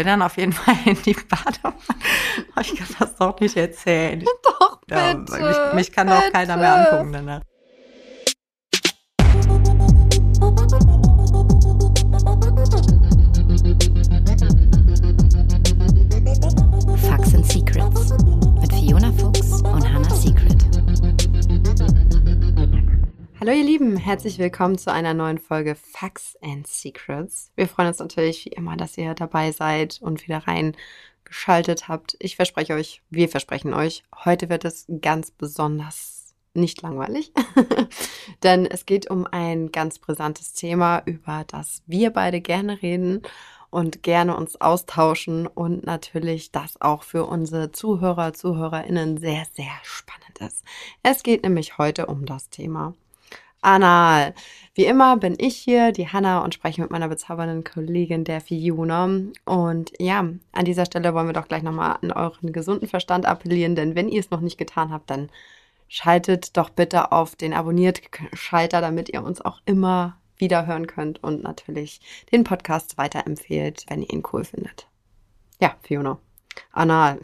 bin dann auf jeden Fall in die Badewanne. Ich kann das doch nicht erzählen. Doch, bitte, ja, mich, mich, kann doch keiner mehr angucken danach. Hallo ihr Lieben, herzlich willkommen zu einer neuen Folge Facts and Secrets. Wir freuen uns natürlich wie immer, dass ihr dabei seid und wieder reingeschaltet habt. Ich verspreche euch, wir versprechen euch, heute wird es ganz besonders nicht langweilig, denn es geht um ein ganz brisantes Thema, über das wir beide gerne reden und gerne uns austauschen und natürlich das auch für unsere Zuhörer, Zuhörerinnen sehr, sehr spannend ist. Es geht nämlich heute um das Thema Anal. Wie immer bin ich hier, die Hanna, und spreche mit meiner bezaubernden Kollegin, der Fiona. Und ja, an dieser Stelle wollen wir doch gleich nochmal an euren gesunden Verstand appellieren, denn wenn ihr es noch nicht getan habt, dann schaltet doch bitte auf den Abonniert-Schalter, damit ihr uns auch immer wieder hören könnt und natürlich den Podcast weiterempfehlt, wenn ihr ihn cool findet. Ja, Fiona. Anal.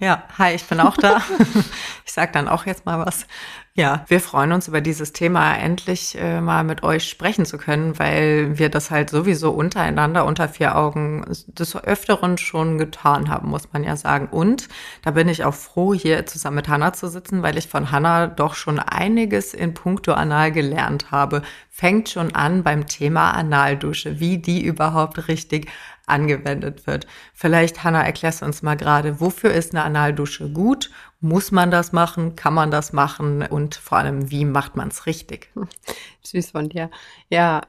Ja, hi, ich bin auch da. ich sag dann auch jetzt mal was. Ja, wir freuen uns über dieses Thema endlich äh, mal mit euch sprechen zu können, weil wir das halt sowieso untereinander unter vier Augen des Öfteren schon getan haben, muss man ja sagen. Und da bin ich auch froh, hier zusammen mit Hanna zu sitzen, weil ich von Hanna doch schon einiges in puncto Anal gelernt habe. Fängt schon an beim Thema Analdusche, wie die überhaupt richtig angewendet wird. Vielleicht, Hanna, erklärst du uns mal gerade, wofür ist eine Analdusche gut? Muss man das machen? Kann man das machen? Und vor allem, wie macht man es richtig? Süß von dir. Ja,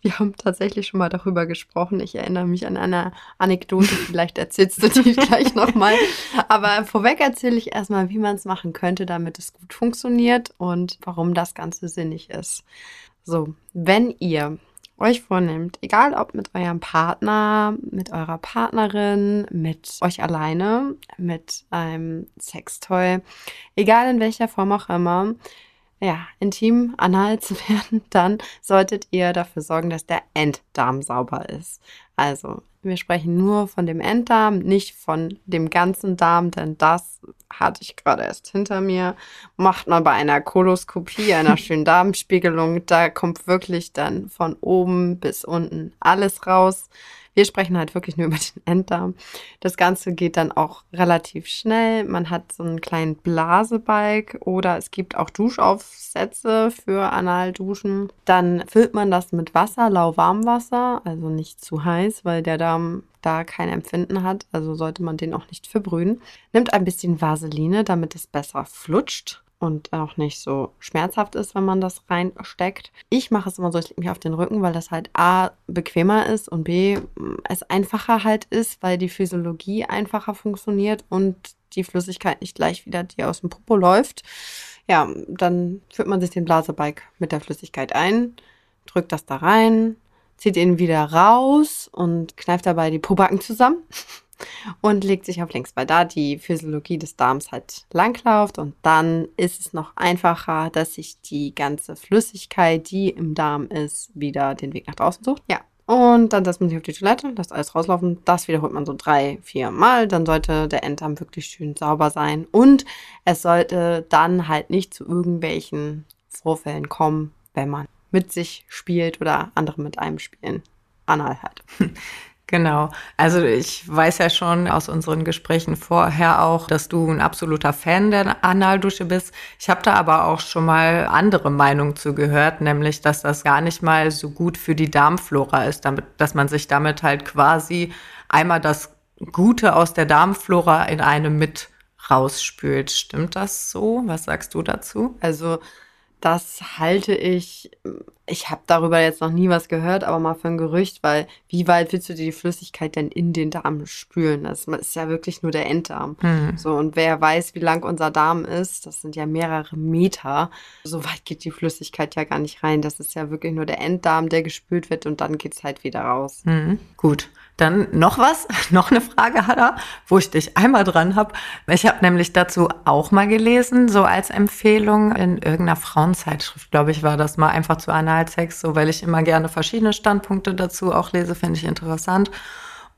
wir haben tatsächlich schon mal darüber gesprochen. Ich erinnere mich an eine Anekdote, vielleicht erzählst du die gleich nochmal. Aber vorweg erzähle ich erstmal, wie man es machen könnte, damit es gut funktioniert und warum das Ganze sinnig ist. So, wenn ihr euch vornehmt, egal ob mit eurem Partner, mit eurer Partnerin, mit euch alleine, mit einem Sextoy, egal in welcher Form auch immer, ja, intim anal zu werden, dann solltet ihr dafür sorgen, dass der Enddarm sauber ist. Also, wir sprechen nur von dem Enddarm, nicht von dem ganzen Darm, denn das hatte ich gerade erst hinter mir. Macht man bei einer Koloskopie, einer schönen Darmspiegelung, da kommt wirklich dann von oben bis unten alles raus. Wir sprechen halt wirklich nur über den Enddarm. Das Ganze geht dann auch relativ schnell. Man hat so einen kleinen Blasebalg oder es gibt auch Duschaufsätze für Analduschen. Dann füllt man das mit Wasser, lauwarmwasser, also nicht zu heiß, weil der Darm da kein Empfinden hat, also sollte man den auch nicht verbrühen. Nimmt ein bisschen Vaseline, damit es besser flutscht und auch nicht so schmerzhaft ist, wenn man das reinsteckt. Ich mache es immer so, ich lege mich auf den Rücken, weil das halt A bequemer ist und B es einfacher halt ist, weil die Physiologie einfacher funktioniert und die Flüssigkeit nicht gleich wieder dir aus dem Popo läuft. Ja, dann führt man sich den Blasebalg mit der Flüssigkeit ein, drückt das da rein, zieht ihn wieder raus und kneift dabei die Pobacken zusammen und legt sich auf links, weil da die Physiologie des Darms halt langläuft und dann ist es noch einfacher, dass sich die ganze Flüssigkeit, die im Darm ist, wieder den Weg nach draußen sucht. Ja. Und dann setzt man sich auf die Toilette, lässt alles rauslaufen. Das wiederholt man so drei, vier Mal. Dann sollte der Enddarm wirklich schön sauber sein. Und es sollte dann halt nicht zu irgendwelchen Vorfällen kommen, wenn man mit sich spielt oder andere mit einem spielen. Anal halt. Genau. Also ich weiß ja schon aus unseren Gesprächen vorher auch, dass du ein absoluter Fan der Analdusche bist. Ich habe da aber auch schon mal andere Meinungen zu gehört, nämlich, dass das gar nicht mal so gut für die Darmflora ist, damit, dass man sich damit halt quasi einmal das Gute aus der Darmflora in einem mit rausspült. Stimmt das so? Was sagst du dazu? Also das halte ich, ich habe darüber jetzt noch nie was gehört, aber mal für ein Gerücht, weil wie weit willst du die Flüssigkeit denn in den Darm spülen? Das ist ja wirklich nur der Enddarm. Mhm. So, und wer weiß, wie lang unser Darm ist, das sind ja mehrere Meter. So weit geht die Flüssigkeit ja gar nicht rein. Das ist ja wirklich nur der Enddarm, der gespült wird und dann geht's halt wieder raus. Mhm. Gut. Dann noch was, noch eine Frage, Hanna, wo ich dich einmal dran habe. Ich habe nämlich dazu auch mal gelesen, so als Empfehlung in irgendeiner Frauenzeitschrift, glaube ich, war das mal einfach zu Analsex, so weil ich immer gerne verschiedene Standpunkte dazu auch lese, finde ich interessant.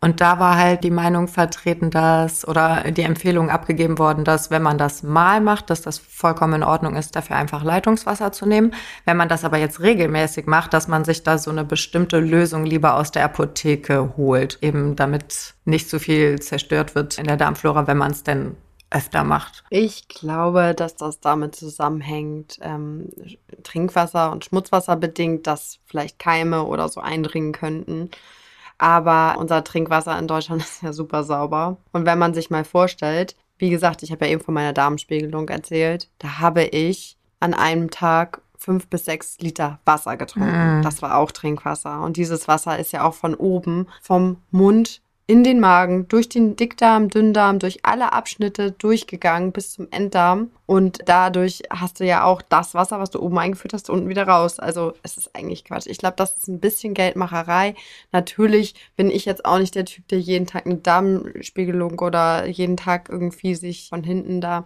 Und da war halt die Meinung vertreten, dass oder die Empfehlung abgegeben worden, dass wenn man das mal macht, dass das vollkommen in Ordnung ist, dafür einfach Leitungswasser zu nehmen. Wenn man das aber jetzt regelmäßig macht, dass man sich da so eine bestimmte Lösung lieber aus der Apotheke holt, eben damit nicht so viel zerstört wird in der Darmflora, wenn man es denn öfter macht. Ich glaube, dass das damit zusammenhängt, ähm, Trinkwasser und Schmutzwasser bedingt, dass vielleicht Keime oder so eindringen könnten. Aber unser Trinkwasser in Deutschland ist ja super sauber. Und wenn man sich mal vorstellt, wie gesagt, ich habe ja eben von meiner Darmspiegelung erzählt, da habe ich an einem Tag fünf bis sechs Liter Wasser getrunken. Mm. Das war auch Trinkwasser. Und dieses Wasser ist ja auch von oben vom Mund in den Magen, durch den Dickdarm, Dünndarm, durch alle Abschnitte durchgegangen bis zum Enddarm. Und dadurch hast du ja auch das Wasser, was du oben eingeführt hast, unten wieder raus. Also es ist eigentlich Quatsch. Ich glaube, das ist ein bisschen Geldmacherei. Natürlich bin ich jetzt auch nicht der Typ, der jeden Tag eine Darmspiegelung oder jeden Tag irgendwie sich von hinten da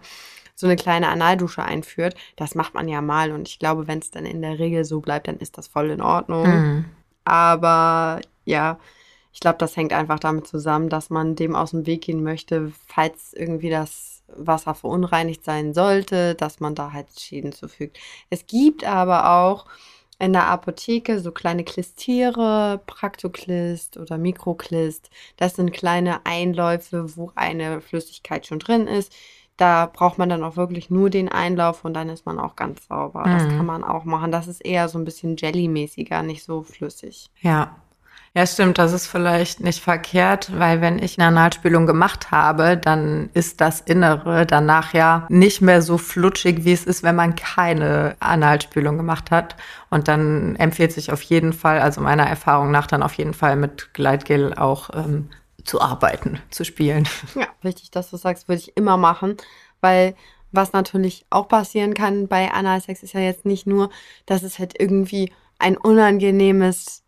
so eine kleine Analdusche einführt. Das macht man ja mal. Und ich glaube, wenn es dann in der Regel so bleibt, dann ist das voll in Ordnung. Mhm. Aber ja, ich glaube, das hängt einfach damit zusammen, dass man dem aus dem Weg gehen möchte, falls irgendwie das Wasser verunreinigt sein sollte, dass man da halt Schäden zufügt. Es gibt aber auch in der Apotheke so kleine Klistiere, Praktoclist oder Mikroclist. Das sind kleine Einläufe, wo eine Flüssigkeit schon drin ist. Da braucht man dann auch wirklich nur den Einlauf und dann ist man auch ganz sauber. Mhm. Das kann man auch machen. Das ist eher so ein bisschen Jelly-mäßiger, nicht so flüssig. Ja, ja, stimmt, das ist vielleicht nicht verkehrt, weil wenn ich eine Analspülung gemacht habe, dann ist das Innere danach ja nicht mehr so flutschig, wie es ist, wenn man keine Analspülung gemacht hat. Und dann empfiehlt sich auf jeden Fall, also meiner Erfahrung nach, dann auf jeden Fall mit Gleitgel auch ähm, zu arbeiten, zu spielen. Ja, wichtig, dass du sagst, würde ich immer machen, weil was natürlich auch passieren kann bei Analsex ist ja jetzt nicht nur, dass es halt irgendwie ein unangenehmes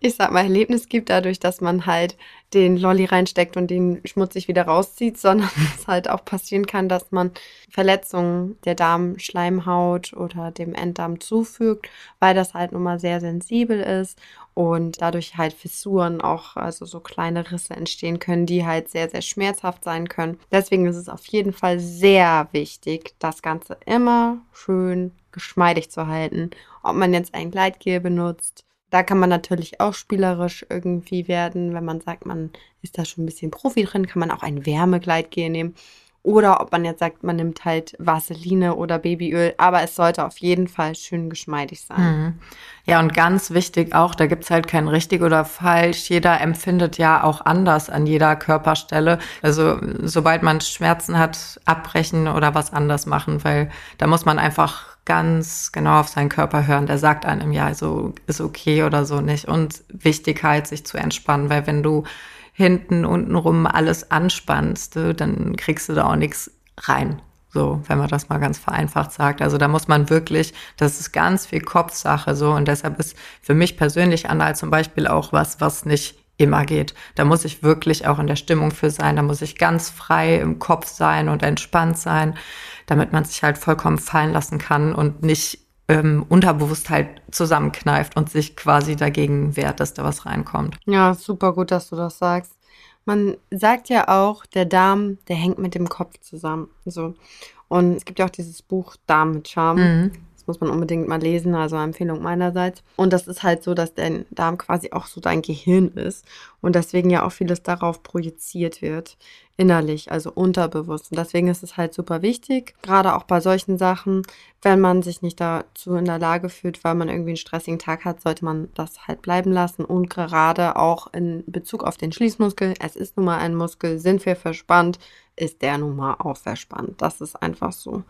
ich sag mal, Erlebnis gibt, dadurch, dass man halt den Lolli reinsteckt und den schmutzig wieder rauszieht, sondern es halt auch passieren kann, dass man Verletzungen der Darmschleimhaut oder dem Enddarm zufügt, weil das halt nun mal sehr sensibel ist und dadurch halt Fissuren auch, also so kleine Risse entstehen können, die halt sehr, sehr schmerzhaft sein können. Deswegen ist es auf jeden Fall sehr wichtig, das Ganze immer schön geschmeidig zu halten. Ob man jetzt ein Gleitgel benutzt, da kann man natürlich auch spielerisch irgendwie werden. Wenn man sagt, man ist da schon ein bisschen Profi drin, kann man auch ein Wärmegleitgel nehmen. Oder ob man jetzt sagt, man nimmt halt Vaseline oder Babyöl, aber es sollte auf jeden Fall schön geschmeidig sein. Mhm. Ja, und ganz wichtig auch, da gibt's halt kein richtig oder falsch. Jeder empfindet ja auch anders an jeder Körperstelle. Also sobald man Schmerzen hat, abbrechen oder was anders machen, weil da muss man einfach ganz genau auf seinen Körper hören. Der sagt einem ja, so ist okay oder so nicht. Und wichtig halt, sich zu entspannen, weil wenn du hinten, unten rum alles anspannst, dann kriegst du da auch nichts rein. So, wenn man das mal ganz vereinfacht sagt. Also da muss man wirklich, das ist ganz viel Kopfsache so und deshalb ist für mich persönlich Anhalt zum Beispiel auch was, was nicht immer geht. Da muss ich wirklich auch in der Stimmung für sein. Da muss ich ganz frei im Kopf sein und entspannt sein, damit man sich halt vollkommen fallen lassen kann und nicht ähm, unterbewusst halt zusammenkneift und sich quasi dagegen wehrt, dass da was reinkommt. Ja, super gut, dass du das sagst. Man sagt ja auch, der Darm, der hängt mit dem Kopf zusammen. So. Und es gibt ja auch dieses Buch Darm mit Charme. Mhm. Muss man unbedingt mal lesen, also Empfehlung meinerseits. Und das ist halt so, dass dein Darm quasi auch so dein Gehirn ist und deswegen ja auch vieles darauf projiziert wird innerlich, also unterbewusst. Und deswegen ist es halt super wichtig, gerade auch bei solchen Sachen, wenn man sich nicht dazu in der Lage fühlt, weil man irgendwie einen stressigen Tag hat, sollte man das halt bleiben lassen. Und gerade auch in Bezug auf den Schließmuskel, es ist nun mal ein Muskel, sind wir verspannt, ist der nun mal auch verspannt. Das ist einfach so.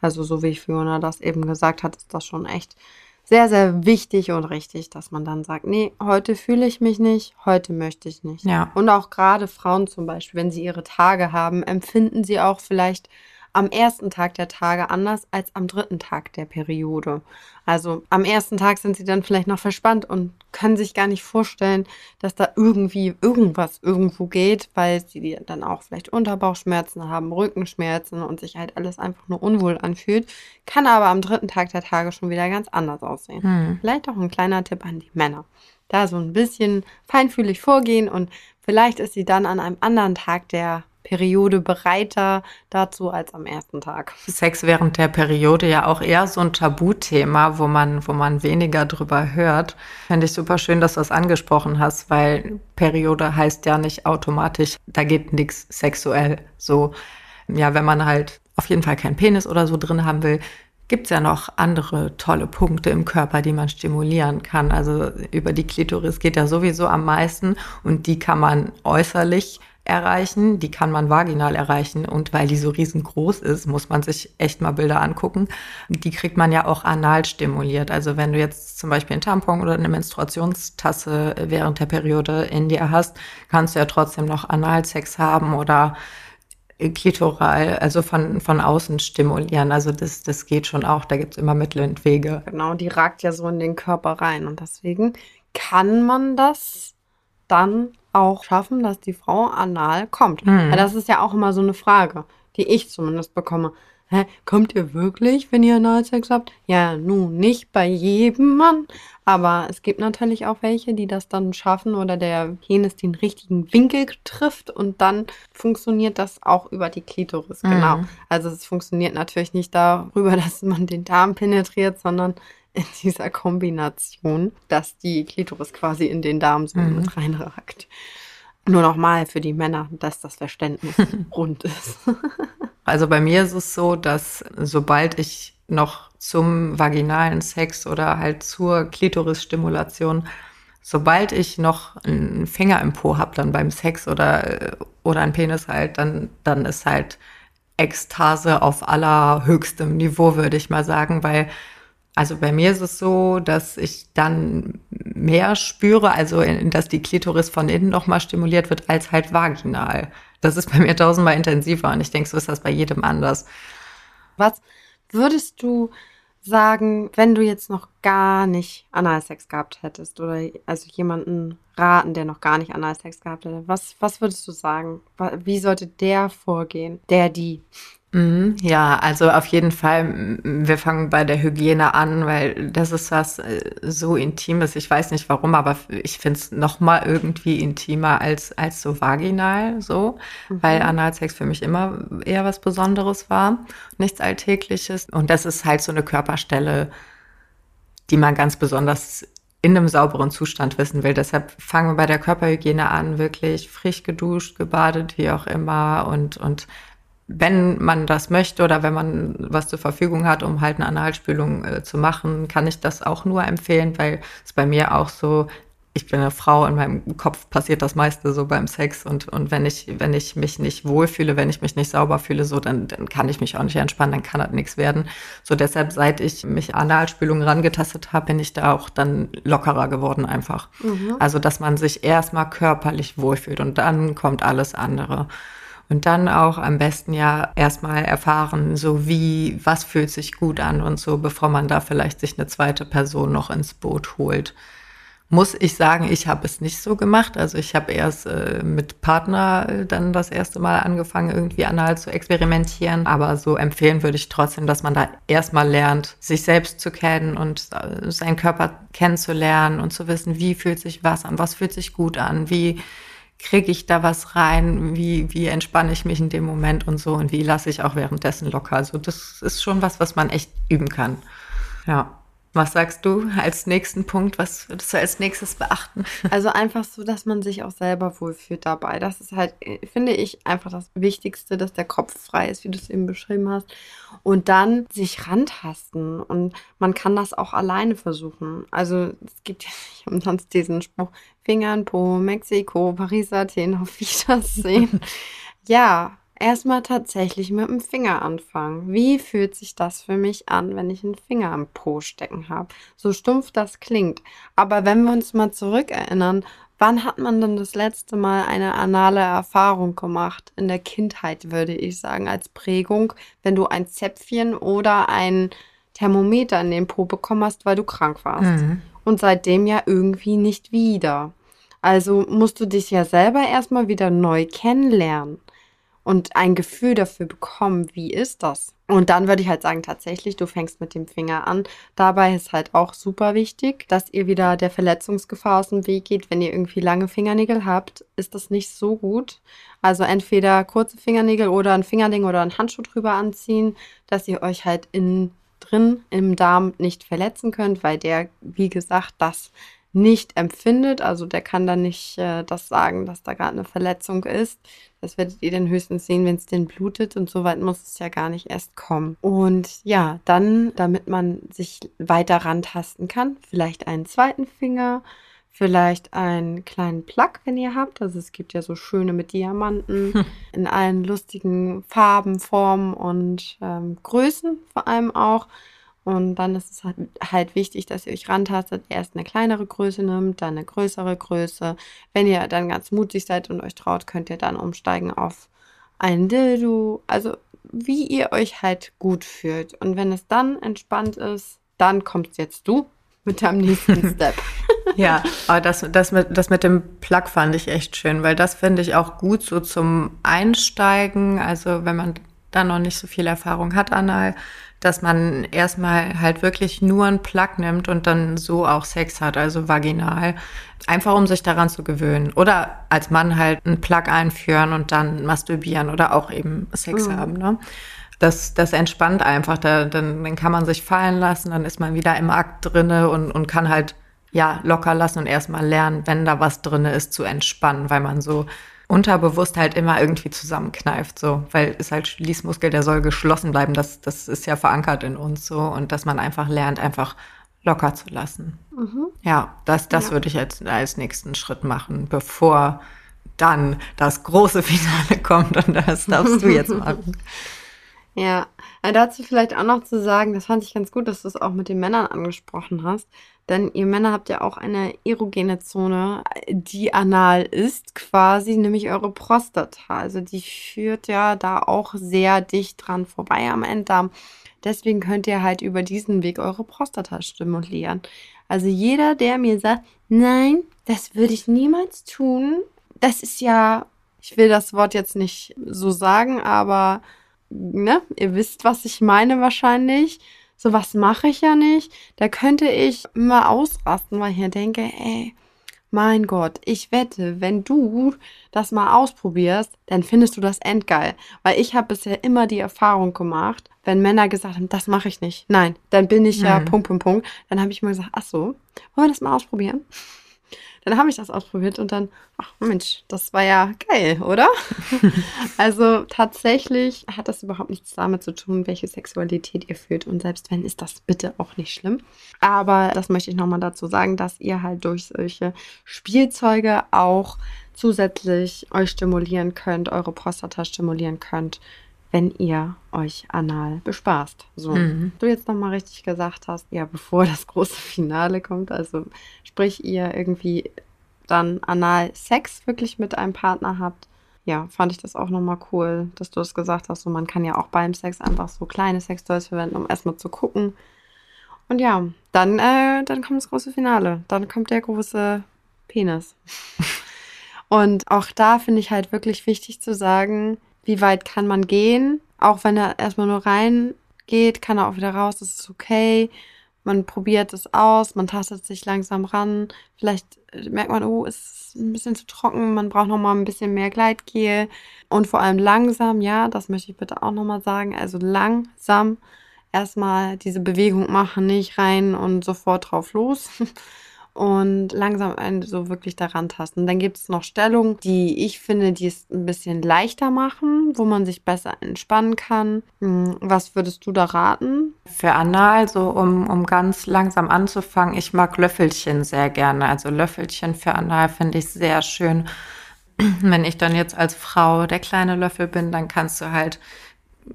Also so wie Fiona das eben gesagt hat, ist das schon echt sehr, sehr wichtig und richtig, dass man dann sagt, nee, heute fühle ich mich nicht, heute möchte ich nicht. Ja. Und auch gerade Frauen zum Beispiel, wenn sie ihre Tage haben, empfinden sie auch vielleicht am ersten Tag der Tage anders als am dritten Tag der Periode. Also am ersten Tag sind sie dann vielleicht noch verspannt und können sich gar nicht vorstellen, dass da irgendwie irgendwas irgendwo geht, weil sie dann auch vielleicht Unterbauchschmerzen haben, Rückenschmerzen und sich halt alles einfach nur unwohl anfühlt. Kann aber am dritten Tag der Tage schon wieder ganz anders aussehen. Hm. Vielleicht auch ein kleiner Tipp an die Männer da so ein bisschen feinfühlig vorgehen und vielleicht ist sie dann an einem anderen Tag der Periode bereiter dazu als am ersten Tag. Sex während der Periode ja auch eher so ein Tabuthema, wo man, wo man weniger drüber hört. Finde ich super schön, dass du das angesprochen hast, weil Periode heißt ja nicht automatisch, da geht nichts sexuell. So, ja, wenn man halt auf jeden Fall keinen Penis oder so drin haben will, gibt es ja noch andere tolle Punkte im Körper, die man stimulieren kann. Also über die Klitoris geht ja sowieso am meisten und die kann man äußerlich erreichen, die kann man vaginal erreichen und weil die so riesengroß ist, muss man sich echt mal Bilder angucken. Die kriegt man ja auch anal stimuliert. Also wenn du jetzt zum Beispiel einen Tampon oder eine Menstruationstasse während der Periode in dir hast, kannst du ja trotzdem noch Analsex haben oder klitoral, also von, von außen stimulieren. Also das, das geht schon auch, da gibt es immer Mittel und Wege. Genau, die ragt ja so in den Körper rein und deswegen kann man das dann auch schaffen, dass die Frau anal kommt. Mhm. Ja, das ist ja auch immer so eine Frage, die ich zumindest bekomme. Hä, kommt ihr wirklich, wenn ihr Analsex habt? Ja, nun nicht bei jedem Mann, aber es gibt natürlich auch welche, die das dann schaffen oder der Penis den richtigen Winkel trifft und dann funktioniert das auch über die Klitoris. Mhm. Genau. Also es funktioniert natürlich nicht darüber, dass man den Darm penetriert, sondern in dieser Kombination, dass die Klitoris quasi in den Darm so mhm. mit reinragt. Nur nochmal für die Männer, dass das Verständnis rund ist. Also bei mir ist es so, dass sobald ich noch zum vaginalen Sex oder halt zur Klitorisstimulation, sobald ich noch einen Finger im Po habe, dann beim Sex oder, oder einen Penis halt, dann, dann ist halt Ekstase auf allerhöchstem Niveau, würde ich mal sagen, weil also bei mir ist es so, dass ich dann mehr spüre, also dass die Klitoris von innen nochmal stimuliert wird, als halt vaginal. Das ist bei mir tausendmal intensiver und ich denke, so ist das bei jedem anders. Was würdest du sagen, wenn du jetzt noch gar nicht Analsex gehabt hättest oder also jemanden raten, der noch gar nicht Analsex gehabt hätte? Was, was würdest du sagen? Wie sollte der vorgehen? Der, die? Mhm, ja, also auf jeden Fall, wir fangen bei der Hygiene an, weil das ist was äh, so Intimes. Ich weiß nicht warum, aber ich finde es nochmal irgendwie intimer als, als so vaginal, so, mhm. weil Analsex für mich immer eher was Besonderes war, nichts Alltägliches. Und das ist halt so eine Körperstelle, die man ganz besonders in einem sauberen Zustand wissen will. Deshalb fangen wir bei der Körperhygiene an, wirklich frisch geduscht, gebadet, wie auch immer und, und wenn man das möchte oder wenn man was zur Verfügung hat, um halt eine Analspülung äh, zu machen, kann ich das auch nur empfehlen, weil es bei mir auch so, ich bin eine Frau, in meinem Kopf passiert das meiste so beim Sex und, und wenn ich, wenn ich mich nicht wohlfühle, wenn ich mich nicht sauber fühle, so, dann, dann kann ich mich auch nicht entspannen, dann kann das nichts werden. So deshalb, seit ich mich Analspülung rangetastet habe, bin ich da auch dann lockerer geworden einfach. Mhm. Also, dass man sich erstmal körperlich wohlfühlt und dann kommt alles andere. Und dann auch am besten ja erstmal erfahren, so wie, was fühlt sich gut an und so, bevor man da vielleicht sich eine zweite Person noch ins Boot holt. Muss ich sagen, ich habe es nicht so gemacht. Also ich habe erst äh, mit Partner äh, dann das erste Mal angefangen, irgendwie anal zu experimentieren. Aber so empfehlen würde ich trotzdem, dass man da erstmal lernt, sich selbst zu kennen und äh, seinen Körper kennenzulernen und zu wissen, wie fühlt sich was an, was fühlt sich gut an, wie kriege ich da was rein, wie, wie entspanne ich mich in dem Moment und so und wie lasse ich auch währenddessen locker. Also das ist schon was, was man echt üben kann. Ja. Was sagst du als nächsten Punkt? Was würdest du als nächstes beachten? Also einfach so, dass man sich auch selber wohlfühlt dabei. Das ist halt, finde ich, einfach das Wichtigste, dass der Kopf frei ist, wie du es eben beschrieben hast. Und dann sich rantasten. Und man kann das auch alleine versuchen. Also es gibt ja nicht umsonst diesen Spruch, Finger in Po, Mexiko, Paris, Athen, auf Wiedersehen. ja, erstmal tatsächlich mit dem Finger anfangen. Wie fühlt sich das für mich an, wenn ich einen Finger am Po stecken habe? So stumpf das klingt. Aber wenn wir uns mal zurückerinnern, wann hat man denn das letzte Mal eine anale Erfahrung gemacht? In der Kindheit, würde ich sagen, als Prägung, wenn du ein Zäpfchen oder ein Thermometer in den Po bekommen hast, weil du krank warst. Mhm. Und seitdem ja irgendwie nicht wieder. Also musst du dich ja selber erstmal wieder neu kennenlernen. Und ein Gefühl dafür bekommen, wie ist das? Und dann würde ich halt sagen, tatsächlich, du fängst mit dem Finger an. Dabei ist halt auch super wichtig, dass ihr wieder der Verletzungsgefahr aus dem Weg geht. Wenn ihr irgendwie lange Fingernägel habt, ist das nicht so gut. Also entweder kurze Fingernägel oder ein Fingerding oder ein Handschuh drüber anziehen, dass ihr euch halt innen drin im Darm nicht verletzen könnt, weil der, wie gesagt, das nicht empfindet. Also der kann dann nicht äh, das sagen, dass da gerade eine Verletzung ist. Das werdet ihr dann höchstens sehen, wenn es denn blutet und so weit muss es ja gar nicht erst kommen. Und ja, dann, damit man sich weiter rantasten kann, vielleicht einen zweiten Finger, vielleicht einen kleinen Plug, wenn ihr habt. Also es gibt ja so schöne mit Diamanten hm. in allen lustigen Farben, Formen und ähm, Größen vor allem auch. Und dann ist es halt, halt, wichtig, dass ihr euch rantastet, erst eine kleinere Größe nimmt, dann eine größere Größe. Wenn ihr dann ganz mutig seid und euch traut, könnt ihr dann umsteigen auf ein Dildo. Also wie ihr euch halt gut fühlt. Und wenn es dann entspannt ist, dann kommst jetzt du mit deinem nächsten Step. ja, aber das, das, mit, das mit dem Plug fand ich echt schön, weil das finde ich auch gut so zum Einsteigen. Also wenn man da noch nicht so viel Erfahrung hat, anal, dass man erstmal halt wirklich nur einen Plug nimmt und dann so auch Sex hat, also vaginal. Einfach um sich daran zu gewöhnen. Oder als Mann halt einen Plug einführen und dann masturbieren oder auch eben Sex mhm. haben. Ne? Das, das entspannt einfach. Da, dann, dann kann man sich fallen lassen, dann ist man wieder im Akt drinne und, und kann halt ja locker lassen und erstmal lernen, wenn da was drinne ist, zu entspannen, weil man so unterbewusst halt immer irgendwie zusammenkneift, so, weil ist halt Schließmuskel, der soll geschlossen bleiben, das, das ist ja verankert in uns so und dass man einfach lernt, einfach locker zu lassen. Mhm. Ja, das, das ja. würde ich jetzt als nächsten Schritt machen, bevor dann das große Finale kommt und das darfst du jetzt machen. Ja, dazu vielleicht auch noch zu sagen, das fand ich ganz gut, dass du es auch mit den Männern angesprochen hast. Denn ihr Männer habt ja auch eine erogene Zone, die anal ist quasi, nämlich eure Prostata. Also die führt ja da auch sehr dicht dran vorbei am Enddarm. Deswegen könnt ihr halt über diesen Weg eure Prostata stimulieren. Also jeder, der mir sagt, nein, das würde ich niemals tun, das ist ja, ich will das Wort jetzt nicht so sagen, aber ne, ihr wisst, was ich meine wahrscheinlich Sowas mache ich ja nicht. Da könnte ich immer ausrasten, weil ich mir denke, ey, mein Gott, ich wette, wenn du das mal ausprobierst, dann findest du das endgeil. Weil ich habe bisher immer die Erfahrung gemacht, wenn Männer gesagt haben, das mache ich nicht. Nein, dann bin ich ja mhm. Punkt, Punkt, Punkt. Dann habe ich immer gesagt, ach so, wollen wir das mal ausprobieren? Dann habe ich das ausprobiert und dann, ach Mensch, das war ja geil, oder? also tatsächlich hat das überhaupt nichts damit zu tun, welche Sexualität ihr fühlt. Und selbst wenn, ist das bitte auch nicht schlimm. Aber das möchte ich nochmal dazu sagen, dass ihr halt durch solche Spielzeuge auch zusätzlich euch stimulieren könnt, eure Prostata stimulieren könnt, wenn ihr euch anal bespaßt. So, mhm. du jetzt nochmal richtig gesagt hast, ja, bevor das große Finale kommt, also sprich, ihr irgendwie dann anal Sex wirklich mit einem Partner habt, ja, fand ich das auch nochmal cool, dass du das gesagt hast. So, man kann ja auch beim Sex einfach so kleine Sextoys verwenden, um erstmal zu gucken. Und ja, dann, äh, dann kommt das große Finale. Dann kommt der große Penis. Und auch da finde ich halt wirklich wichtig zu sagen, wie weit kann man gehen. Auch wenn er erstmal nur reingeht, kann er auch wieder raus, das ist okay. Man probiert es aus, man tastet sich langsam ran. Vielleicht äh, merkt man, oh, es ist ein bisschen zu trocken, man braucht nochmal ein bisschen mehr Gleitgel. Und vor allem langsam, ja, das möchte ich bitte auch nochmal sagen. Also langsam erstmal diese Bewegung machen, nicht rein und sofort drauf los. und langsam einen so wirklich daran tasten. Dann gibt es noch Stellungen, die ich finde, die es ein bisschen leichter machen, wo man sich besser entspannen kann. Hm, was würdest du da raten? Für Anna, also um, um ganz langsam anzufangen, ich mag Löffelchen sehr gerne. Also Löffelchen für Anna finde ich sehr schön. Wenn ich dann jetzt als Frau der kleine Löffel bin, dann kannst du halt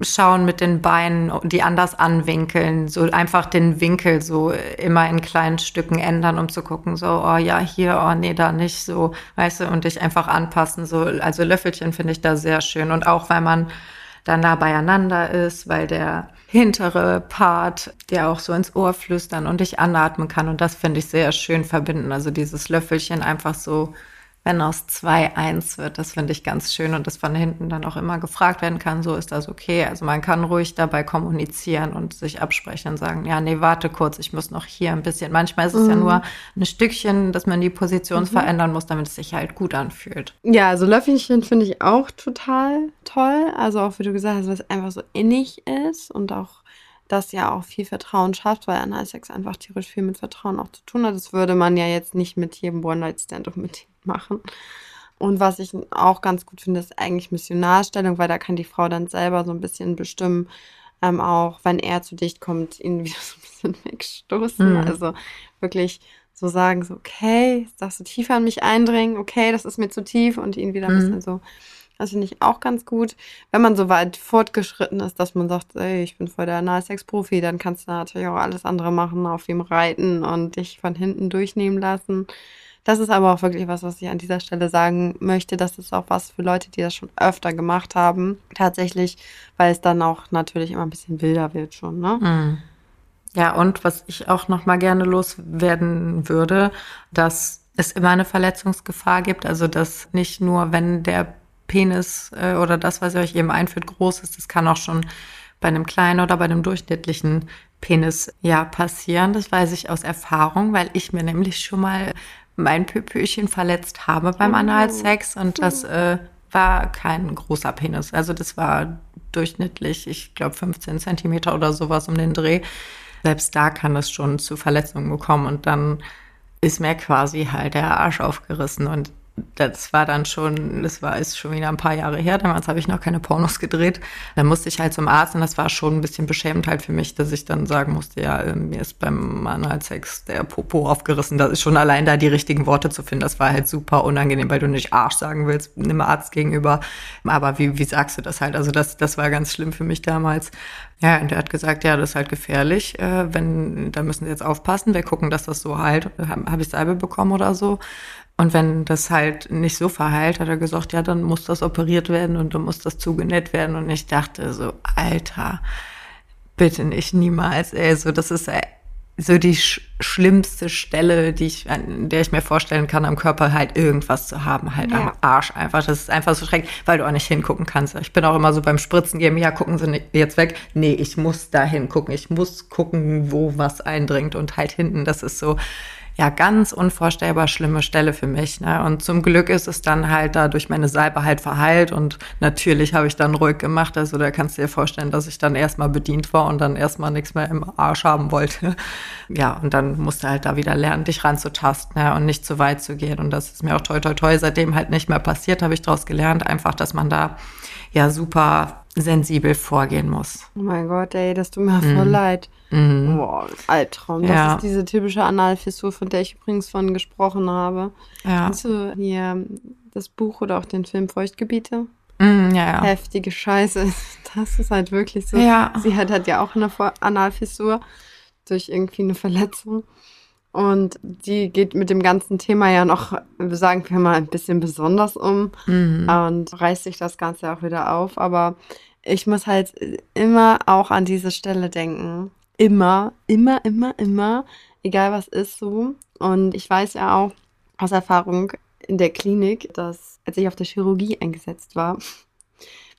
schauen mit den Beinen, die anders anwinkeln, so einfach den Winkel so immer in kleinen Stücken ändern, um zu gucken, so, oh ja, hier, oh nee, da nicht, so, weißt du, und dich einfach anpassen, so, also Löffelchen finde ich da sehr schön. Und auch, weil man dann da beieinander ist, weil der hintere Part der auch so ins Ohr flüstern und dich anatmen kann. Und das finde ich sehr schön verbinden, also dieses Löffelchen einfach so wenn aus zwei eins wird. Das finde ich ganz schön und das von hinten dann auch immer gefragt werden kann, so ist das okay. Also man kann ruhig dabei kommunizieren und sich absprechen und sagen, ja, nee, warte kurz, ich muss noch hier ein bisschen. Manchmal ist es mhm. ja nur ein Stückchen, dass man die Position mhm. verändern muss, damit es sich halt gut anfühlt. Ja, also Löffelchen finde ich auch total toll. Also auch wie du gesagt hast, was einfach so innig ist und auch das ja auch viel Vertrauen schafft, weil Analsex einfach tierisch viel mit Vertrauen auch zu tun hat. Das würde man ja jetzt nicht mit jedem One-Night-Stand unbedingt machen. Und was ich auch ganz gut finde, ist eigentlich Missionarstellung, weil da kann die Frau dann selber so ein bisschen bestimmen, ähm, auch wenn er zu dicht kommt, ihn wieder so ein bisschen wegstoßen. Mhm. Also wirklich so sagen, so, okay, darfst du tiefer an mich eindringen, okay, das ist mir zu tief und ihn wieder ein mhm. bisschen so das finde ich auch ganz gut. Wenn man so weit fortgeschritten ist, dass man sagt, ey, ich bin voll der Analsex-Profi, dann kannst du natürlich auch alles andere machen, auf ihm reiten und dich von hinten durchnehmen lassen. Das ist aber auch wirklich was, was ich an dieser Stelle sagen möchte. Das ist auch was für Leute, die das schon öfter gemacht haben. Tatsächlich, weil es dann auch natürlich immer ein bisschen wilder wird schon, ne? Mhm. Ja, und was ich auch noch mal gerne loswerden würde, dass es immer eine Verletzungsgefahr gibt. Also, dass nicht nur, wenn der Penis äh, oder das, was ihr euch eben einführt, groß ist. Das kann auch schon bei einem kleinen oder bei einem durchschnittlichen Penis ja passieren. Das weiß ich aus Erfahrung, weil ich mir nämlich schon mal mein Pöpöchen verletzt habe beim oh. Analsex und das äh, war kein großer Penis. Also das war durchschnittlich, ich glaube 15 Zentimeter oder sowas um den Dreh. Selbst da kann es schon zu Verletzungen kommen und dann ist mir quasi halt der Arsch aufgerissen und das war dann schon, das war ist schon wieder ein paar Jahre her. Damals habe ich noch keine Pornos gedreht. Dann musste ich halt zum Arzt und das war schon ein bisschen beschämend halt für mich, dass ich dann sagen musste, ja, äh, mir ist beim Analsex der Popo aufgerissen. Das ist schon allein da die richtigen Worte zu finden. Das war halt super unangenehm, weil du nicht Arsch sagen willst einem Arzt gegenüber. Aber wie, wie sagst du das halt? Also das, das war ganz schlimm für mich damals. Ja, und er hat gesagt, ja, das ist halt gefährlich. Äh, wenn, da müssen Sie jetzt aufpassen. Wir gucken, dass das so heilt. Habe hab ich Salbe bekommen oder so? Und wenn das halt nicht so verheilt, hat er gesagt, ja, dann muss das operiert werden und dann muss das zugenäht werden. Und ich dachte so, Alter, bitte nicht, niemals, ey, so, das ist äh, so die sch schlimmste Stelle, die ich, an der ich mir vorstellen kann, am Körper halt irgendwas zu haben, halt ja. am Arsch einfach. Das ist einfach so schrecklich, weil du auch nicht hingucken kannst. Ich bin auch immer so beim Spritzen geben, ja, gucken Sie jetzt weg. Nee, ich muss da hingucken. Ich muss gucken, wo was eindringt und halt hinten, das ist so, ja ganz unvorstellbar schlimme Stelle für mich. Ne? Und zum Glück ist es dann halt da durch meine Salbe halt verheilt und natürlich habe ich dann ruhig gemacht. Also da kannst du dir vorstellen, dass ich dann erstmal bedient war und dann erstmal nichts mehr im Arsch haben wollte. Ja, und dann musste halt da wieder lernen, dich ranzutasten ne? und nicht zu weit zu gehen. Und das ist mir auch toi toi toi seitdem halt nicht mehr passiert, habe ich daraus gelernt. Einfach, dass man da ja super sensibel vorgehen muss. Oh mein Gott, ey, das tut mir voll mm. leid. Mm. Boah, Albtraum. Das ja. ist diese typische Analfissur, von der ich übrigens von gesprochen habe. Ja. Kennst du hier das Buch oder auch den Film Feuchtgebiete? Mm, ja, ja. Heftige Scheiße. Das ist halt wirklich so. Ja. Sie hat, hat ja auch eine Analfissur durch irgendwie eine Verletzung. Und die geht mit dem ganzen Thema ja noch, sagen wir mal, ein bisschen besonders um mhm. und reißt sich das Ganze auch wieder auf. Aber ich muss halt immer auch an diese Stelle denken. Immer, immer, immer, immer, egal was ist so. Und ich weiß ja auch aus Erfahrung in der Klinik, dass als ich auf der Chirurgie eingesetzt war,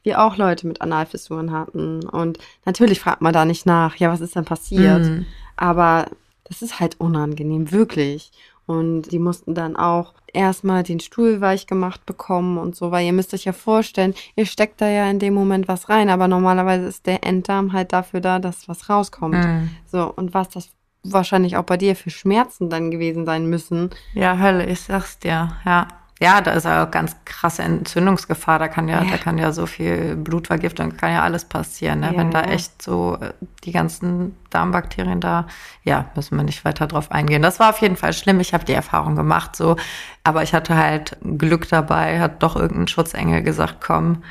wir auch Leute mit Analfissuren hatten. Und natürlich fragt man da nicht nach, ja, was ist denn passiert? Mhm. Aber das ist halt unangenehm, wirklich. Und die mussten dann auch erstmal den Stuhl weich gemacht bekommen und so, weil ihr müsst euch ja vorstellen, ihr steckt da ja in dem Moment was rein, aber normalerweise ist der Enddarm halt dafür da, dass was rauskommt. Mm. So, und was das wahrscheinlich auch bei dir für Schmerzen dann gewesen sein müssen. Ja, Hölle, ich sag's dir, ja. Ja, da ist ja auch ganz krasse Entzündungsgefahr. Da kann ja, ja. da kann ja so viel Blutvergiftung, kann ja alles passieren. Ne? Ja, Wenn da echt so äh, die ganzen Darmbakterien da, ja, müssen wir nicht weiter drauf eingehen. Das war auf jeden Fall schlimm. Ich habe die Erfahrung gemacht, so. Aber ich hatte halt Glück dabei, hat doch irgendein Schutzengel gesagt, komm.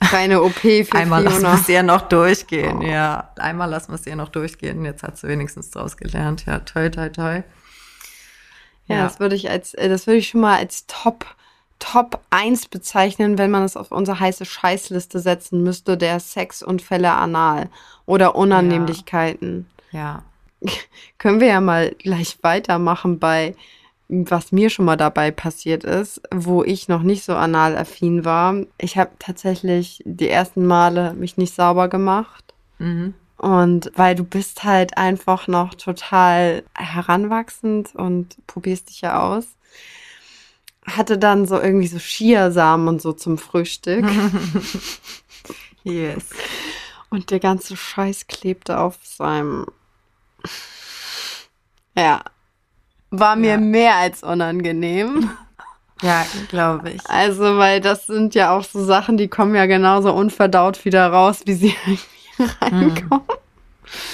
Keine OP für Einmal lassen wir es ihr noch durchgehen, oh. ja. Einmal lassen wir es ihr noch durchgehen. Jetzt hat sie wenigstens draus gelernt. Ja, toll, toll, toll. Ja, ja, das würde ich als, äh, das würde ich schon mal als Top, Top 1 bezeichnen, wenn man es auf unsere heiße Scheißliste setzen müsste, der Sexunfälle anal oder Unannehmlichkeiten. Ja. ja. Können wir ja mal gleich weitermachen bei was mir schon mal dabei passiert ist, wo ich noch nicht so anal-affin war. Ich habe tatsächlich die ersten Male mich nicht sauber gemacht. Mhm. Und weil du bist halt einfach noch total heranwachsend und probierst dich ja aus. Hatte dann so irgendwie so Chiasamen und so zum Frühstück. yes. Und der ganze Scheiß klebte auf seinem. Ja. War mir Ja. mehr als unangenehm. Ja, glaube ich. Also, weil das sind ja auch so Sachen, die kommen ja genauso unverdaut wieder raus, wie sie reinkommen.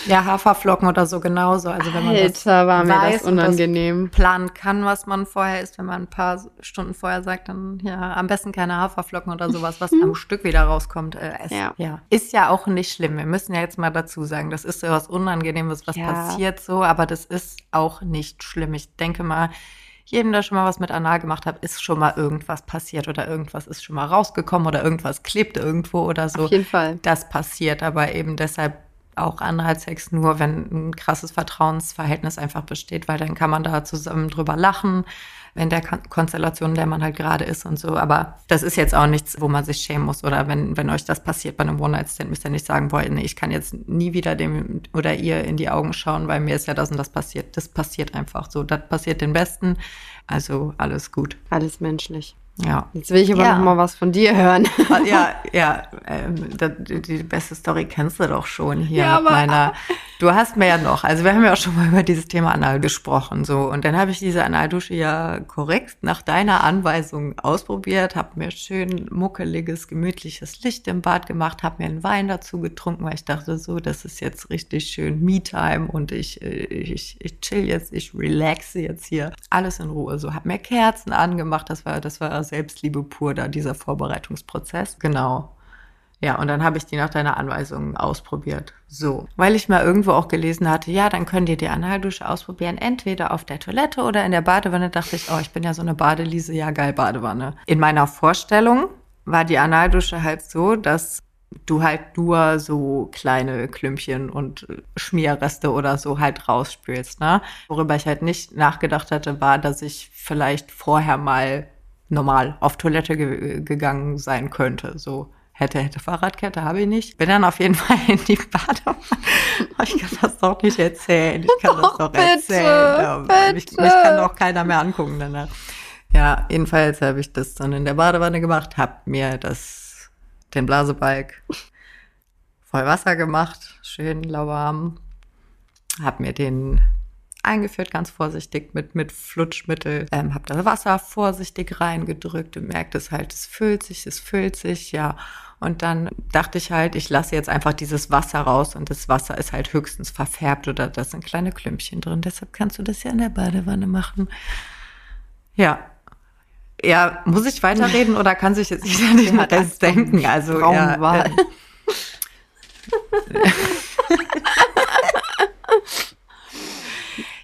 Ja, Haferflocken oder so genauso. Also wenn man das Alter, war mir weiß das und das unangenehm. planen kann, was man vorher isst, wenn man ein paar Stunden vorher sagt, dann ja, am besten keine Haferflocken oder sowas, was am Stück wieder rauskommt. Äh, essen. Ja. ja. Ist ja auch nicht schlimm. Wir müssen ja jetzt mal dazu sagen, das ist so was Unangenehmes, was Ja. passiert so, aber das ist auch nicht schlimm. Ich denke mal, jedem, der schon mal was mit Anal gemacht hat, ist schon mal irgendwas passiert oder irgendwas ist schon mal rausgekommen oder irgendwas klebt irgendwo oder so. Auf jeden Fall. Das passiert, aber eben deshalb auch Analsex nur, wenn ein krasses Vertrauensverhältnis einfach besteht, weil dann kann man da zusammen drüber lachen, in der Kon Konstellation, in der man halt gerade ist und so. Aber das ist jetzt auch nichts, wo man sich schämen muss. Oder wenn, wenn euch das passiert bei einem One-Night-Stand, müsst ihr nicht sagen, boah, nee, ich kann jetzt nie wieder dem oder ihr in die Augen schauen, weil mir ist ja das und das passiert. Das passiert einfach so. Das passiert den Besten. Also alles gut. Alles menschlich. Ja. Jetzt will ich aber Ja. noch mal was von dir hören. Ah, Ja, ja, ähm, die, die beste Story kennst du doch schon hier Ja, mit meiner. Du hast mir ja noch, also wir haben ja auch schon mal über dieses Thema Anal gesprochen, so und dann habe ich diese Analdusche ja korrekt nach deiner Anweisung ausprobiert, habe mir schön muckeliges, gemütliches Licht im Bad gemacht, habe mir einen Wein dazu getrunken, weil ich dachte so, das ist jetzt richtig schön Me-Time und ich, äh, ich, ich chill jetzt, ich relaxe jetzt hier, alles in Ruhe. So, habe mir Kerzen angemacht, das war, das war Selbstliebe pur da dieser Vorbereitungsprozess. Genau. Ja, und dann habe ich die nach deiner Anweisung ausprobiert. So, weil ich mal irgendwo auch gelesen hatte, ja, dann könnt ihr die Analdusche ausprobieren, entweder auf der Toilette oder in der Badewanne. Dachte ich, oh, ich bin ja so eine Badeliese, ja geil, Badewanne. In meiner Vorstellung war die Analdusche halt so, dass du halt nur so kleine Klümpchen und Schmierreste oder so halt rausspülst, ne? Worüber ich halt nicht nachgedacht hatte, war, dass ich vielleicht vorher mal normal auf Toilette ge gegangen sein könnte, so. Hätte, hätte Fahrradkette, habe ich nicht. Bin dann auf jeden Fall in die Badewanne. Ich kann das doch nicht erzählen. Ich kann das Doch, doch bitte, erzählen. Mich, bitte. mich kann doch keiner mehr angucken danach. Ja, jedenfalls habe ich das dann in der Badewanne gemacht, habe mir das, den Blasebalg voll Wasser gemacht, schön lauwarm, habe mir den eingeführt, ganz vorsichtig mit, mit Flutschmittel, ähm, habe das Wasser vorsichtig reingedrückt und merkte es halt, es füllt sich, es füllt sich, ja. Und dann dachte ich halt, ich lasse jetzt einfach dieses Wasser raus und das Wasser ist halt höchstens verfärbt oder da sind kleine Klümpchen drin. Deshalb kannst du das ja in der Badewanne machen. Ja. Ja, muss ich weiterreden oder kann sich jetzt jeder nicht hat Angst das denken? Also, ja.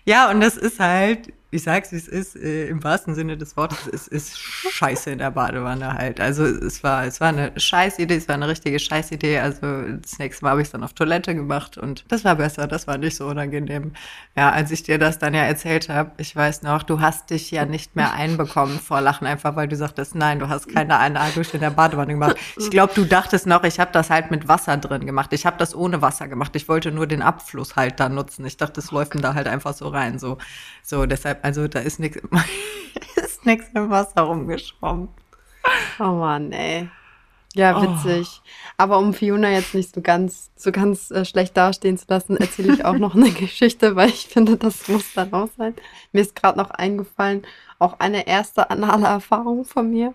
Ja, und das ist halt, ich sag's wie es ist, äh, im wahrsten Sinne des Wortes, es ist scheiße in der Badewanne halt. Also es war, es war eine Scheißidee, es war eine richtige Scheißidee. Also das nächste Mal habe ich es dann auf Toilette gemacht und das war besser, das war nicht so unangenehm. Ja, als ich dir das dann ja erzählt habe, ich weiß noch, du hast dich ja nicht mehr einbekommen vor Lachen, einfach weil du sagtest, nein, du hast keine Analdusche in der Badewanne gemacht. Ich glaube, du dachtest noch, ich habe das halt mit Wasser drin gemacht. Ich habe das ohne Wasser gemacht. Ich wollte nur den Abfluss halt da nutzen. Ich dachte, es läuft da halt einfach so rein. So, so deshalb, also da ist nichts ist nichts im Wasser rumgeschwommen. Oh Mann, ey. Ja, Oh. witzig. Aber um Fiona jetzt nicht so ganz, so ganz äh, schlecht dastehen zu lassen, erzähle ich auch noch eine Geschichte, weil ich finde, das muss dann auch sein. Mir ist gerade noch eingefallen, auch eine erste anale Erfahrung von mir.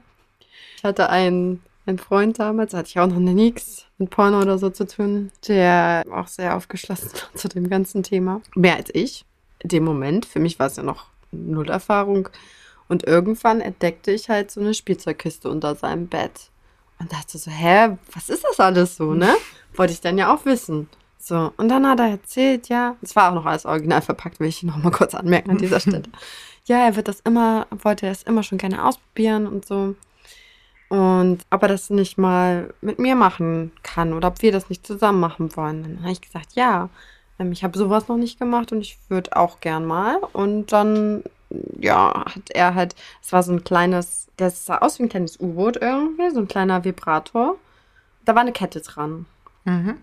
Ich hatte einen, einen Freund damals, da hatte ich auch noch nichts mit Porno oder so zu tun, der auch sehr aufgeschlossen war zu dem ganzen Thema. Mehr als ich. In dem Moment, für mich war es ja noch null Erfahrung. Und irgendwann entdeckte ich halt so eine Spielzeugkiste unter seinem Bett. Und dachte so, hä, was ist das alles so, ne? Wollte ich dann ja auch wissen. So, und dann hat er erzählt, ja, es war auch noch alles original verpackt, will ich noch mal kurz anmerken an dieser Stelle. Ja, er wird das immer, wollte das immer schon gerne ausprobieren und so. Und ob er das nicht mal mit mir machen kann oder ob wir das nicht zusammen machen wollen. Dann habe ich gesagt, ja, ich habe sowas noch nicht gemacht und ich würde auch gern mal. Und dann ja, hat er halt, es war so ein kleines, das sah aus wie ein kleines U-Boot irgendwie, so ein kleiner Vibrator. Da war eine Kette dran. Mhm.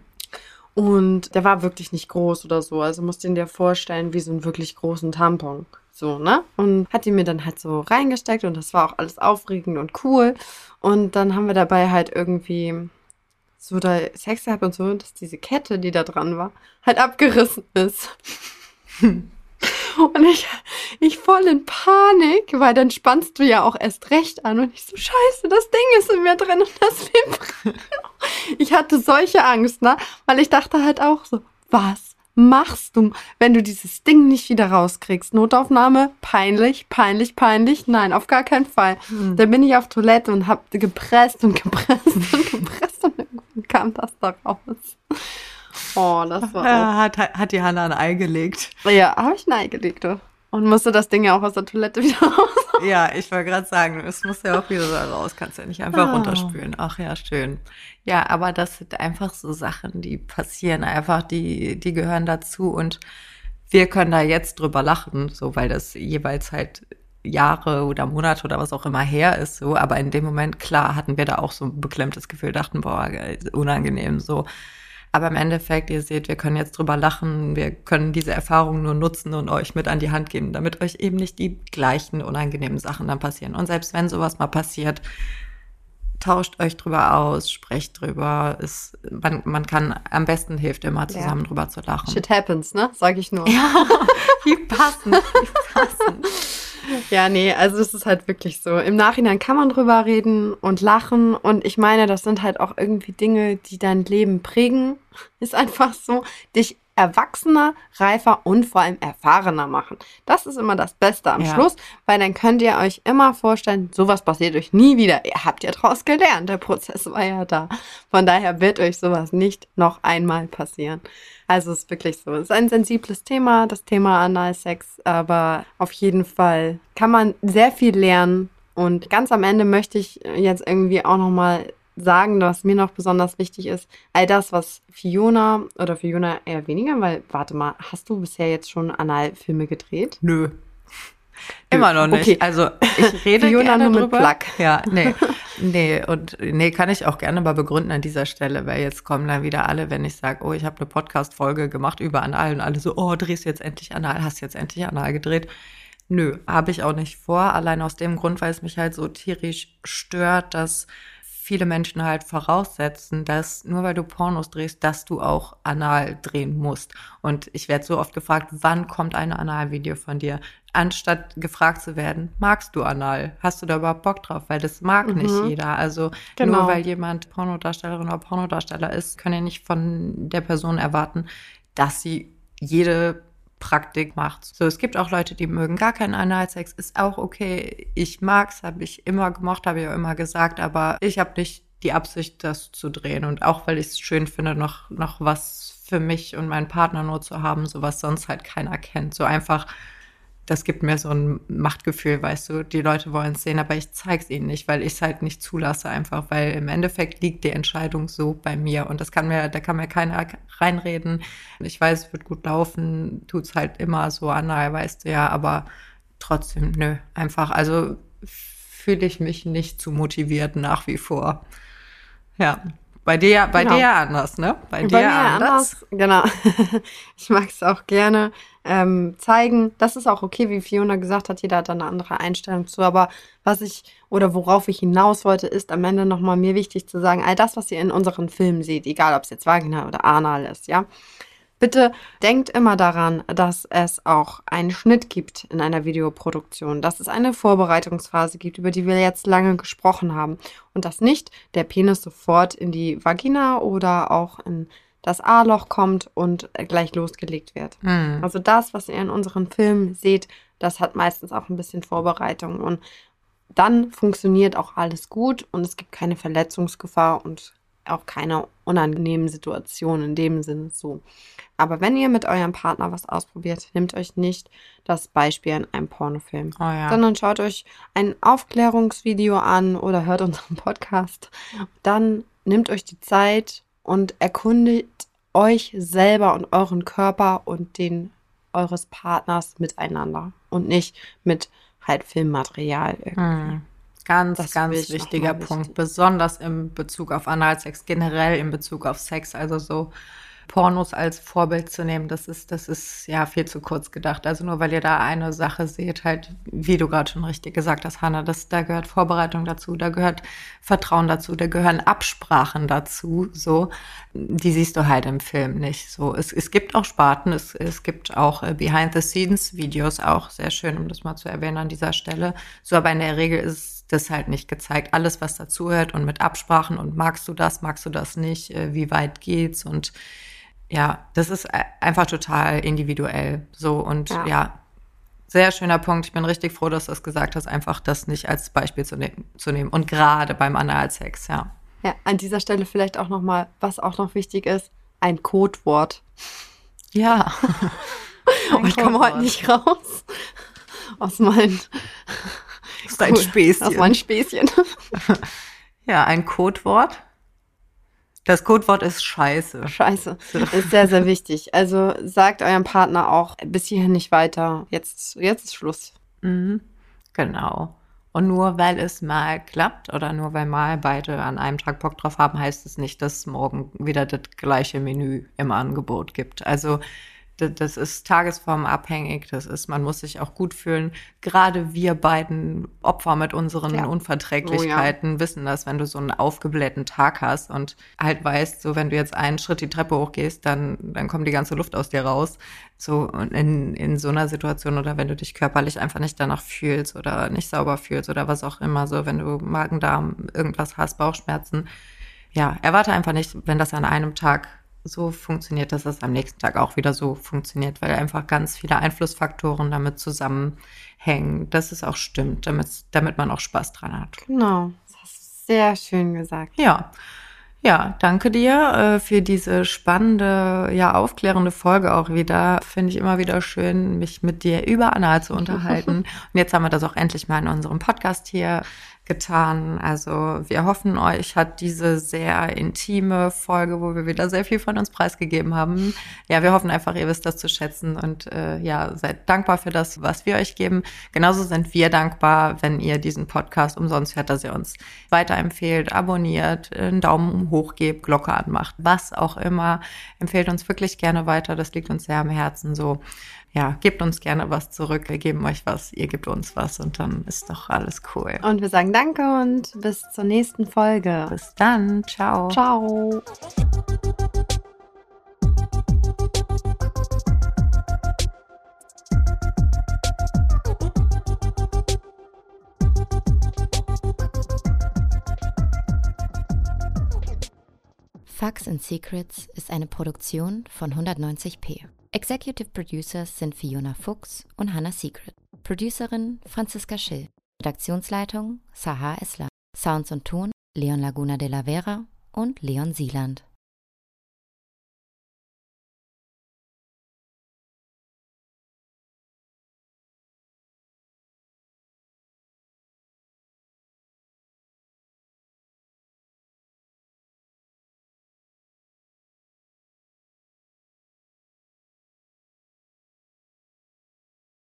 Und der war wirklich nicht groß oder so. Also musst du ihn dir vorstellen wie so einen wirklich großen Tampon. So, ne? Und hat ihn mir dann halt so reingesteckt und das war auch alles aufregend und cool. Und dann haben wir dabei halt irgendwie so da Sex gehabt und so, dass diese Kette, die da dran war, halt abgerissen ist. Und ich, ich voll in Panik, weil dann spannst du ja auch erst recht an. Und ich so, scheiße, das Ding ist in mir drin und das vibriert. Ich hatte solche Angst, ne? Weil ich dachte halt auch so, was machst du, wenn du dieses Ding nicht wieder rauskriegst? Notaufnahme, peinlich, peinlich, peinlich. Nein, auf gar keinen Fall. Hm. Dann bin ich auf Toilette und hab gepresst und gepresst und gepresst kam das da raus. Oh, das war auch. Hat, hat die Hanna ein Ei gelegt. Ja, habe ich ein Ei gelegt. Du. Und musste das Ding ja auch aus der Toilette wieder raus. Ja, ich wollte gerade sagen, es muss ja auch wieder raus, kannst ja nicht einfach oh. runterspülen. Ach ja, schön. Ja, aber das sind einfach so Sachen, die passieren einfach, die, die gehören dazu und wir können da jetzt drüber lachen, so weil das jeweils halt Jahre oder Monate oder was auch immer her ist, so. Aber in dem Moment, klar, hatten wir da auch so ein beklemmtes Gefühl, dachten, boah, unangenehm, so. Aber im Endeffekt, ihr seht, wir können jetzt drüber lachen, wir können diese Erfahrung nur nutzen und euch mit an die Hand geben, damit euch eben nicht die gleichen unangenehmen Sachen dann passieren. Und selbst wenn sowas mal passiert, tauscht euch drüber aus, sprecht drüber. Es, man, man kann, am besten hilft immer zusammen ja. drüber zu lachen. Shit happens, ne? Sag ich nur. Ja, wie passend, wie passend. Ja, nee, also es ist halt wirklich so. Im Nachhinein kann man drüber reden und lachen. Und ich meine, das sind halt auch irgendwie Dinge, die dein Leben prägen. Ist einfach so, dich erwachsener, reifer und vor allem erfahrener machen. Das ist immer das Beste am ja. Schluss, weil dann könnt ihr euch immer vorstellen, sowas passiert euch nie wieder. Ihr habt ja draus gelernt, der Prozess war ja da. Von daher wird euch sowas nicht noch einmal passieren. Also es ist wirklich so. Es ist ein sensibles Thema, das Thema Analsex, aber auf jeden Fall kann man sehr viel lernen. Und ganz am Ende möchte ich jetzt irgendwie auch nochmal sagen, was mir noch besonders wichtig ist, all das, was Fiona oder Fiona eher weniger, weil, warte mal, hast du bisher jetzt schon Analfilme gedreht? Nö. Immer noch nicht. Okay. Also ich rede Fiona gerne nur drüber. Mit Plug. Ja, nee. Nee, und nee, kann ich auch gerne mal begründen an dieser Stelle, weil jetzt kommen dann wieder alle, wenn ich sage, oh, ich habe eine Podcast-Folge gemacht über Anal und alle so, oh, drehst jetzt endlich Anal, hast jetzt endlich Anal gedreht. Nö, habe ich auch nicht vor, allein aus dem Grund, weil es mich halt so tierisch stört, dass viele Menschen halt voraussetzen, dass nur weil du Pornos drehst, dass du auch anal drehen musst. Und ich werde so oft gefragt, wann kommt ein Analvideo von dir? Anstatt gefragt zu werden, magst du anal? Hast du da überhaupt Bock drauf? Weil das mag mhm. nicht jeder. Also genau. nur weil jemand Pornodarstellerin oder Pornodarsteller ist, können ja nicht von der Person erwarten, dass sie jede Praktik macht. So, es gibt auch Leute, die mögen gar keinen Analsex, ist auch okay. Ich mag's, habe ich immer gemocht, habe ich auch immer gesagt, aber ich habe nicht die Absicht, das zu drehen. Und auch weil ich es schön finde, noch, noch was für mich und meinen Partner nur zu haben, so was sonst halt keiner kennt. So einfach das gibt mir so ein Machtgefühl, weißt du, die Leute wollen es sehen, aber ich zeige es ihnen nicht, weil ich es halt nicht zulasse einfach, weil im Endeffekt liegt die Entscheidung so bei mir und das kann mir, da kann mir keiner reinreden. Ich weiß, es wird gut laufen, tut es halt immer so an, weißt du ja, aber trotzdem, nö, einfach, also fühle ich mich nicht zu motiviert nach wie vor. Ja. Bei dir, bei genau. dir anders, ne? Bei, bei dir anders. anders. Genau. ich mag es auch gerne ähm, zeigen. Das ist auch okay, wie Fiona gesagt hat, jeder hat eine andere Einstellung zu. Aber was ich oder worauf ich hinaus wollte, ist am Ende nochmal mir wichtig zu sagen, all das, was ihr in unseren Filmen seht, egal ob es jetzt Vagina oder Anal ist, ja, Bitte denkt immer daran, dass es auch einen Schnitt gibt in einer Videoproduktion, dass es eine Vorbereitungsphase gibt, über die wir jetzt lange gesprochen haben und dass nicht der Penis sofort in die Vagina oder auch in das A-Loch kommt und gleich losgelegt wird. Mhm. Also das, was ihr in unseren Filmen seht, das hat meistens auch ein bisschen Vorbereitung und dann funktioniert auch alles gut und es gibt keine Verletzungsgefahr und auch keine unangenehmen Situationen in dem Sinne so. Aber wenn ihr mit eurem Partner was ausprobiert, nehmt euch nicht das Beispiel in einem Pornofilm, oh ja. sondern schaut euch ein Aufklärungsvideo an oder hört unseren Podcast. Dann nehmt euch die Zeit und erkundigt euch selber und euren Körper und den eures Partners miteinander und nicht mit halt Filmmaterial. Hm. Ganz, Das ganz wichtiger Punkt, wichtig. besonders im Bezug auf Analsex, generell in Bezug auf Sex, also so Pornos als Vorbild zu nehmen, das ist, das ist ja viel zu kurz gedacht. Also nur weil ihr da eine Sache seht, halt, wie du gerade schon richtig gesagt hast, Hanna, das, da gehört Vorbereitung dazu, da gehört Vertrauen dazu, da gehören Absprachen dazu, so, die siehst du halt im Film nicht. So, es, es gibt auch Sparten, es, es gibt auch äh, Behind-the-Scenes-Videos auch, sehr schön, um das mal zu erwähnen an dieser Stelle. So, aber in der Regel ist das halt nicht gezeigt. Alles, was dazugehört und mit Absprachen und magst du das, magst du das nicht, äh, wie weit geht's und ja, das ist e- einfach total individuell. So und Ja. ja. sehr schöner Punkt. Ich bin richtig froh, dass du das gesagt hast, einfach das nicht als Beispiel zu, ne zu nehmen. Und gerade beim Analsex, ja. Ja, an dieser Stelle vielleicht auch nochmal, was auch noch wichtig ist, ein Codewort. Ja. Oh, ich komme heute nicht raus aus ist ein Cool. Späßchen. aus meinen Späßchen. Ja, ein Codewort. Das Codewort ist Scheiße. Scheiße. Ist sehr, sehr wichtig. Also sagt eurem Partner auch bis hierhin nicht weiter. Jetzt, jetzt ist Schluss. Mhm. Genau. Und nur weil es mal klappt oder nur weil mal beide an einem Tag Bock drauf haben, heißt es nicht, dass es morgen wieder das gleiche Menü im Angebot gibt. Also das ist tagesformabhängig, das ist, man muss sich auch gut fühlen. Gerade wir beiden Opfer mit unseren Ja. Unverträglichkeiten wissen das, wenn du so einen aufgeblähten Tag hast und halt weißt, so wenn du jetzt einen Schritt die Treppe hochgehst, dann, dann kommt die ganze Luft aus dir raus. So in, in so einer Situation oder wenn du dich körperlich einfach nicht danach fühlst oder nicht sauber fühlst oder was auch immer, so wenn du Magen-Darm irgendwas hast, Bauchschmerzen, ja, erwarte einfach nicht, wenn das an einem Tag so funktioniert, dass das am nächsten Tag auch wieder so funktioniert, weil einfach ganz viele Einflussfaktoren damit zusammenhängen, dass es auch stimmt, damit, damit man auch Spaß dran hat. Genau. Das hast du sehr schön gesagt. Ja. Ja, danke dir äh, für diese spannende, ja, aufklärende Folge auch wieder. Finde ich immer wieder schön, mich mit dir über Anal zu unterhalten. Und jetzt haben wir das auch endlich mal in unserem Podcast hier getan. Also wir hoffen, euch hat diese sehr intime Folge, wo wir wieder sehr viel von uns preisgegeben haben. Ja, wir hoffen einfach, ihr wisst das zu schätzen und äh, ja, seid dankbar für das, was wir euch geben. Genauso sind wir dankbar, wenn ihr diesen Podcast umsonst hört, dass ihr uns weiterempfehlt, abonniert, einen Daumen hoch gebt, Glocke anmacht, was auch immer. Empfehlt uns wirklich gerne weiter. Das liegt uns sehr am Herzen. So, ja, gebt uns gerne was zurück. Wir geben euch was, ihr gebt uns was und dann ist doch alles cool. Und wir sagen Danke und bis zur nächsten Folge. Bis dann. Ciao. Ciao. Facts and Secrets ist eine Produktion von 190p. Executive Producers sind Fiona Fuchs und Hannah Secret. Producerin Franziska Schill. Redaktionsleitung Sahar Esler. Sounds und Ton Leon Laguna de la Vera und Leon Sieland.